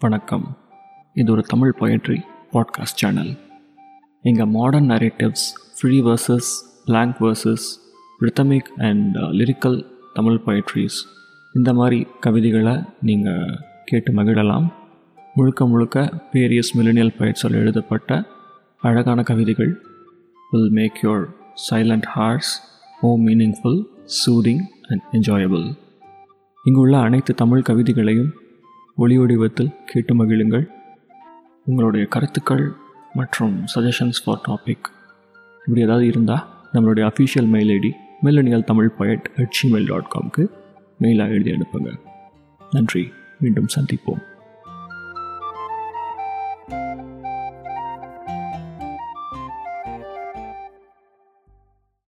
வணக்கம். இது ஒரு தமிழ் பொயட்ரி பாட்காஸ்ட் சேனல் எங்கள் modern narratives free versus blank versus rhythmic and lyrical Tamil poetries இந்த மாதிரி கவிதைகளை நீங்கள் கேட்டு மகிழலாம். முழுக்க முழுக்க வேரியஸ் மில்லினியல் poetsஆல் எழுதப்பட்ட அழகான கவிதைகள் will make your silent hours more meaningful soothing and enjoyable இங்கு உள்ள அனைத்து தமிழ் கவிதைகளையும் ஒளி வடிவத்தில் கேட்டு மகிழுங்கள். உங்களுடைய கருத்துக்கள் மற்றும் சஜஷன்ஸ் ஃபார் டாபிக் இப்படி ஏதாவது இருந்தால் நம்மளுடைய official mail ID millennial Tamil poet at Gmail dot காம்க்கு மெயிலாக எழுதி அனுப்புங்க. நன்றி. மீண்டும் சந்திப்போம்.